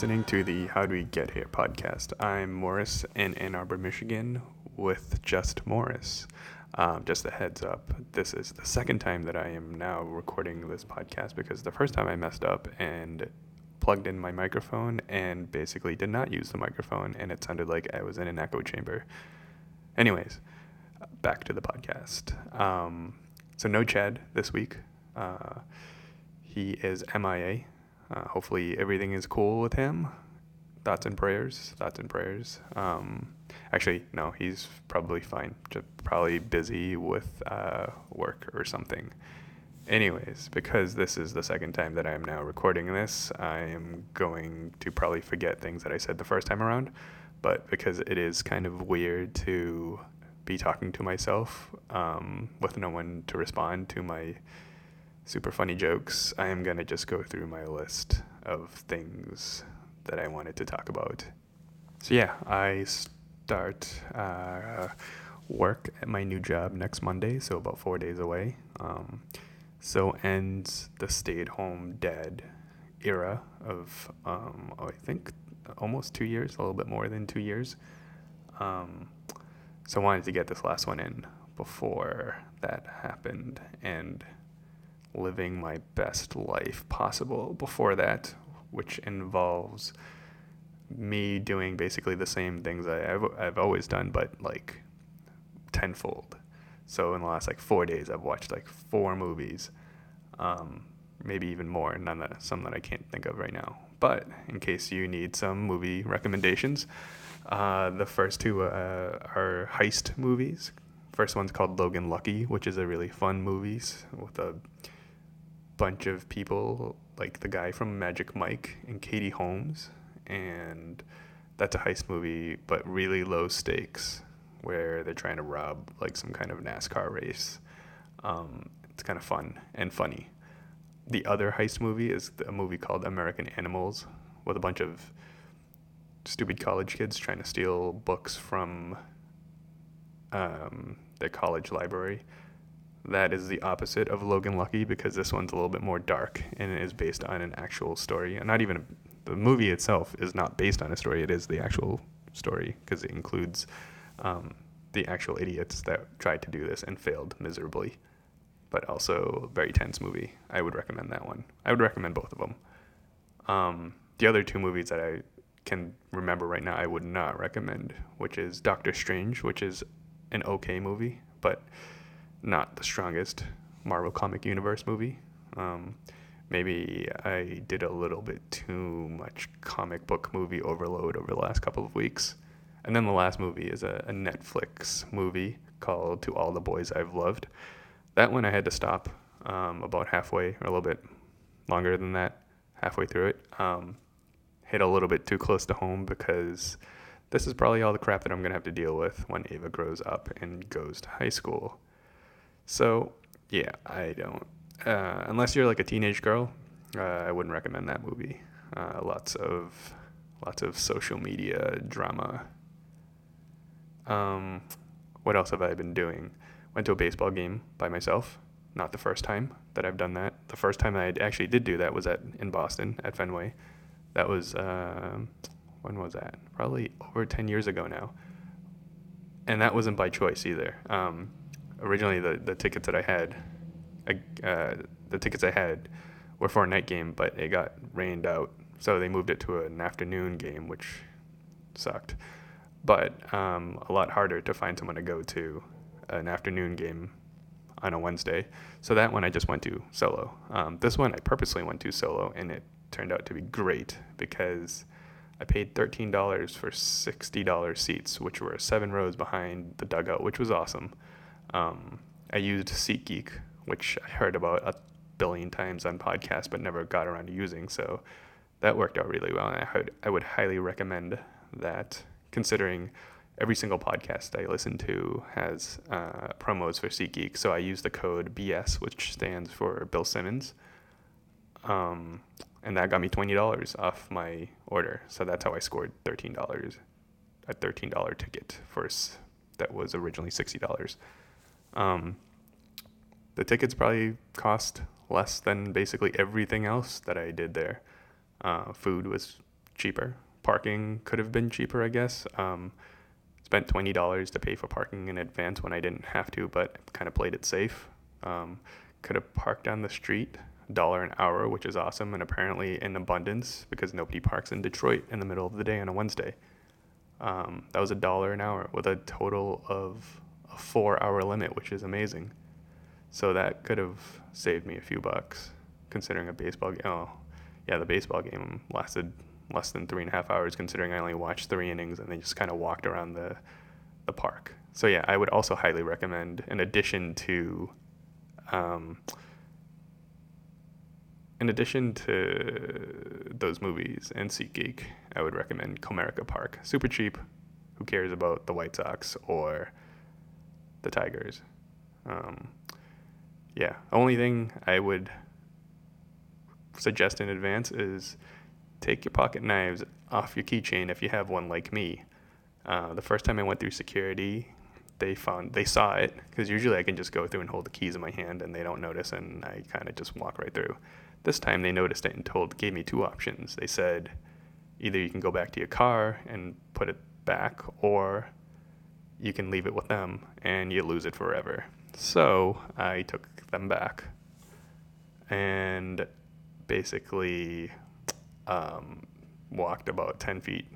listening to the How Do We Get Here podcast. I'm Morris in Ann Arbor, Michigan, with Just Morris. Um, just a heads up, this is the second time that I am now recording this podcast because the first time I messed up and plugged in my microphone and basically did not use the microphone, and it sounded like I was in an echo chamber. Anyways, back to the podcast. Um, so, no Chad this week. Uh, he is MIA. Uh, hopefully, everything is cool with him. Thoughts and prayers. Thoughts and prayers. Um, actually, no, he's probably fine. Just probably busy with uh, work or something. Anyways, because this is the second time that I am now recording this, I am going to probably forget things that I said the first time around. But because it is kind of weird to be talking to myself um, with no one to respond to my super funny jokes, I am going to just go through my list of things that I wanted to talk about. So, yeah, I start uh, work at my new job next Monday, so about four days away. Um, so ends the stay at home dad era of, um, I think, almost two years, a little bit more than two years. Um, so I wanted to get this last one in before that happened and living my best life possible before that, which involves me doing basically the same things I, have I've always done, but like tenfold. So in the last like four days, I've watched like four movies, um, maybe even more, none that some that I can't think of right now. But in case you need some movie recommendations, uh, the first two uh, are heist movies. First one's called Logan Lucky, which is a really fun movie with a bunch of people, like the guy from Magic Mike and Katie Holmes, and that's a heist movie, but really low stakes, where they're trying to rob like some kind of NASCAR race. Um, it's kind of fun and funny. The other heist movie is a movie called American Animals, with a bunch of stupid college kids trying to steal books from um, their college library that is the opposite of Logan Lucky because this one's a little bit more dark and it is based on an actual story. And not even a, the movie itself is not based on a story, it is the actual story because it includes um, the actual idiots that tried to do this and failed miserably. But also, very tense movie. I would recommend that one. I would recommend both of them. Um, the other two movies that I can remember right now, I would not recommend, which is Doctor Strange, which is an okay movie, but not the strongest Marvel Comic Universe movie. Um, maybe I did a little bit too much comic book movie overload over the last couple of weeks. And then the last movie is a, a Netflix movie called To All the Boys I've Loved. That one I had to stop um, about halfway, or a little bit longer than that, halfway through it. Um, hit a little bit too close to home because this is probably all the crap that I'm going to have to deal with when Ava grows up and goes to high school. So yeah, I don't. Uh, unless you're like a teenage girl, uh, I wouldn't recommend that movie. Uh, lots of lots of social media drama. Um, what else have I been doing? Went to a baseball game by myself. Not the first time that I've done that. The first time I actually did do that was at in Boston at Fenway. That was uh, when was that? Probably over ten years ago now. And that wasn't by choice either. Um, originally the, the tickets that I had, uh, the tickets I had were for a night game, but it got rained out, so they moved it to an afternoon game, which sucked. But um, a lot harder to find someone to go to an afternoon game on a Wednesday. So that one I just went to solo. Um, this one I purposely went to solo, and it turned out to be great because I paid $13 for $60 seats, which were seven rows behind the dugout, which was awesome. Um, I used SeatGeek, which I heard about a billion times on podcasts, but never got around to using. So that worked out really well, and I would I would highly recommend that. Considering every single podcast I listen to has uh, promos for SeatGeek, so I use the code BS, which stands for Bill Simmons. Um, and that got me twenty dollars off my order. So that's how I scored thirteen dollars, a thirteen dollar ticket for that was originally sixty dollars. Um, the tickets probably cost less than basically everything else that I did there. Uh, food was cheaper. Parking could have been cheaper, I guess. Um, spent twenty dollars to pay for parking in advance when I didn't have to, but kind of played it safe. Um, could have parked on the street, dollar an hour, which is awesome, and apparently in abundance because nobody parks in Detroit in the middle of the day on a Wednesday. Um, that was a dollar an hour with a total of a four-hour limit, which is amazing. So that could have saved me a few bucks, considering a baseball game. Oh, yeah, the baseball game lasted less than three and a half hours, considering I only watched three innings and then just kind of walked around the the park. So yeah, I would also highly recommend, in addition to, um, in addition to those movies and SeatGeek, I would recommend Comerica Park. Super cheap. Who cares about the White Sox or the Tigers? Um, yeah, only thing I would suggest in advance is take your pocket knives off your keychain if you have one like me. Uh, the first time I went through security, they found they saw it because usually I can just go through and hold the keys in my hand and they don't notice and I kind of just walk right through. This time they noticed it and told gave me two options. They said either you can go back to your car and put it back or you can leave it with them and you lose it forever. So I took them back and basically um, walked about 10 feet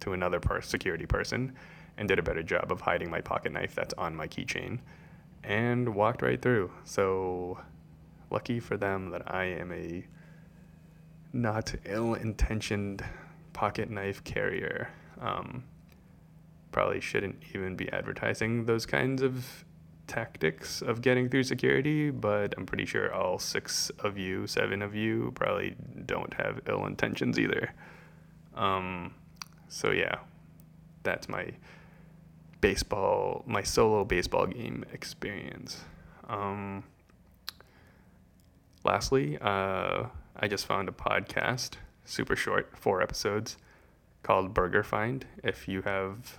to another per- security person and did a better job of hiding my pocket knife that's on my keychain and walked right through. So lucky for them that I am a not ill intentioned pocket knife carrier. Um, probably shouldn't even be advertising those kinds of tactics of getting through security, but I'm pretty sure all six of you, seven of you, probably don't have ill intentions either. Um, so yeah, that's my baseball, my solo baseball game experience. Um, lastly, uh, I just found a podcast, super short, four episodes, called Burger Find. If you have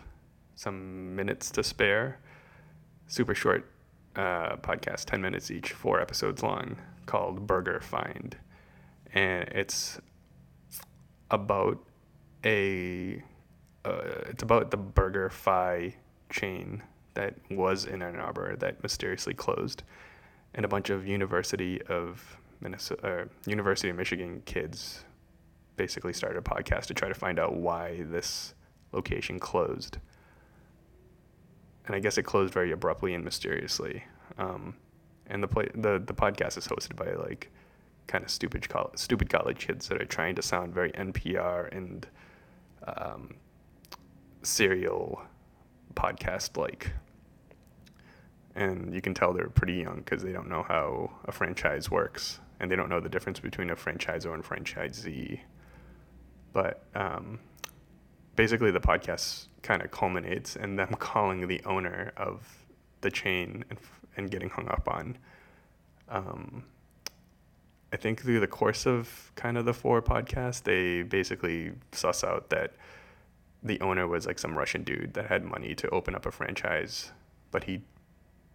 some minutes to spare, super short uh, podcast, 10 minutes each, four episodes long, called Burger Find. And it's about a uh, it's about the Burger Fi chain that was in Ann Arbor that mysteriously closed, and a bunch of University of Minnesota, uh, University of Michigan kids basically started a podcast to try to find out why this location closed and I guess it closed very abruptly and mysteriously. Um, and the play, the the podcast is hosted by like kind of stupid college, stupid college kids that are trying to sound very NPR and um, serial podcast like. And you can tell they're pretty young because they don't know how a franchise works, and they don't know the difference between a franchisor and franchisee. But um, basically the podcast kind of culminates in them calling the owner of the chain and, and getting hung up on. Um, I think through the course of kind of the four podcasts, they basically suss out that the owner was like some Russian dude that had money to open up a franchise, but he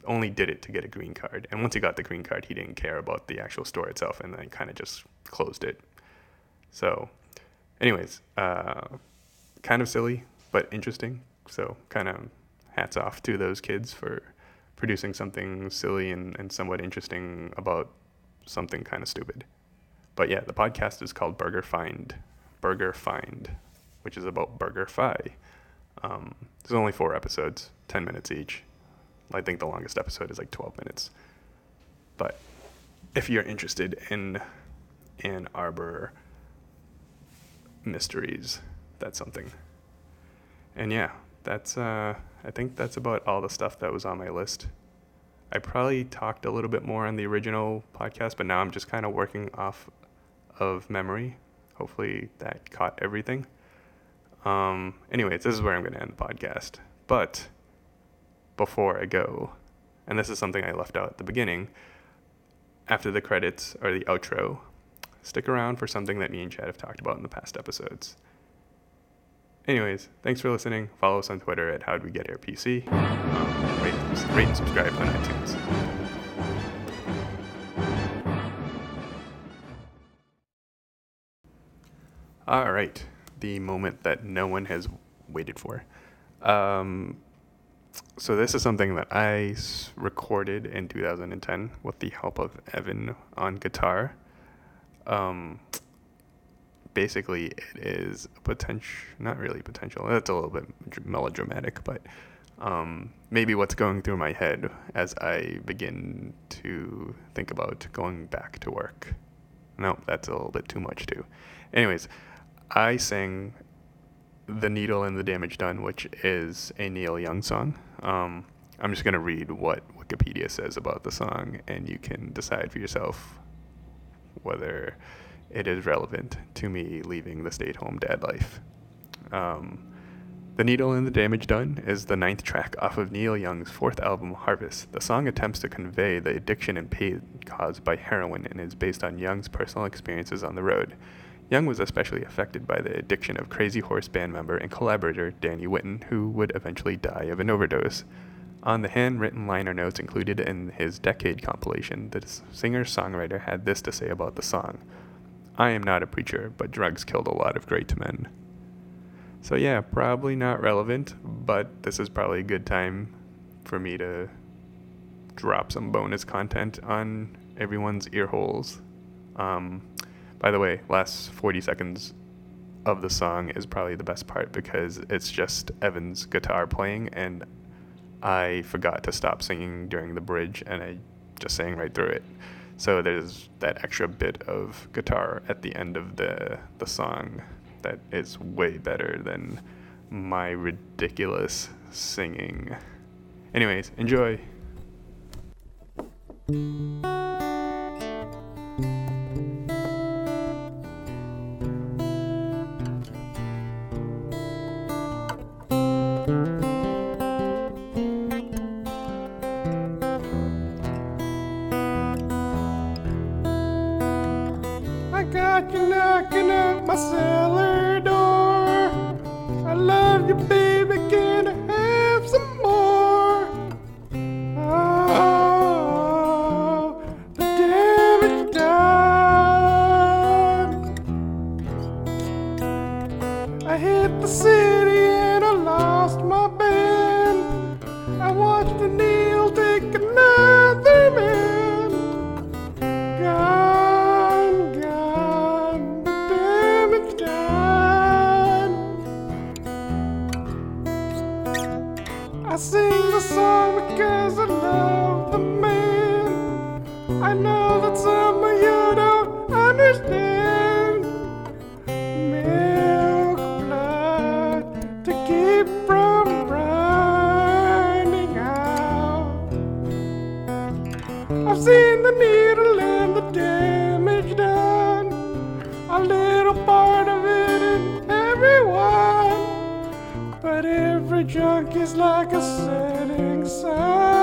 only did it to get a green card. And once he got the green card, he didn't care about the actual store itself and then kind of just closed it. So, anyways, uh, kind of silly, but interesting. So kind of hats off to those kids for producing something silly and, and somewhat interesting about something kind of stupid. But yeah, the podcast is called Burger Find, Burger Find, which is about Burger Fi. Um, there's only four episodes, 10 minutes each. I think the longest episode is like 12 minutes. But if you're interested in Ann Arbor mysteries, that's something. And yeah, that's uh, I think that's about all the stuff that was on my list. I probably talked a little bit more on the original podcast, but now I'm just kind of working off of memory. Hopefully that caught everything. Um, anyways, this is where I'm going to end the podcast. But before I go, and this is something I left out at the beginning, after the credits or the outro, stick around for something that me and Chad have talked about in the past episodes. Anyways, thanks for listening. Follow us on Twitter at How'd We Get Here PC. Um, rate, rate and subscribe on iTunes. All right, the moment that no one has waited for. Um, so this is something that I s- recorded in 2010 with the help of Evan on guitar. Um, basically, it is potential, not really potential. That's a little bit melodramatic, but um, maybe what's going through my head as I begin to think about going back to work. No, that's a little bit too much too. Anyways, I sang "The Needle and the Damage Done," which is a Neil Young song. Um, I'm just gonna read what Wikipedia says about the song, and you can decide for yourself whether it is relevant to me leaving the stay-at-home dad life. Um, the Needle and the Damage Done is the ninth track off of Neil Young's fourth album, Harvest. The song attempts to convey the addiction and pain caused by heroin and is based on Young's personal experiences on the road. Young was especially affected by the addiction of Crazy Horse band member and collaborator Danny Whitten, who would eventually die of an overdose. On the handwritten liner notes included in his Decade compilation, the singer songwriter had this to say about the song I am not a preacher, but drugs killed a lot of great men. So yeah, probably not relevant, but this is probably a good time for me to drop some bonus content on everyone's ear holes. Um, by the way, last 40 seconds of the song is probably the best part because it's just Evan's guitar playing, and I forgot to stop singing during the bridge, and I just sang right through it. So there's that extra bit of guitar at the end of the the song that is way better than my ridiculous singing. Anyways, enjoy. Love you, baby. Junk drunk is like a setting sun.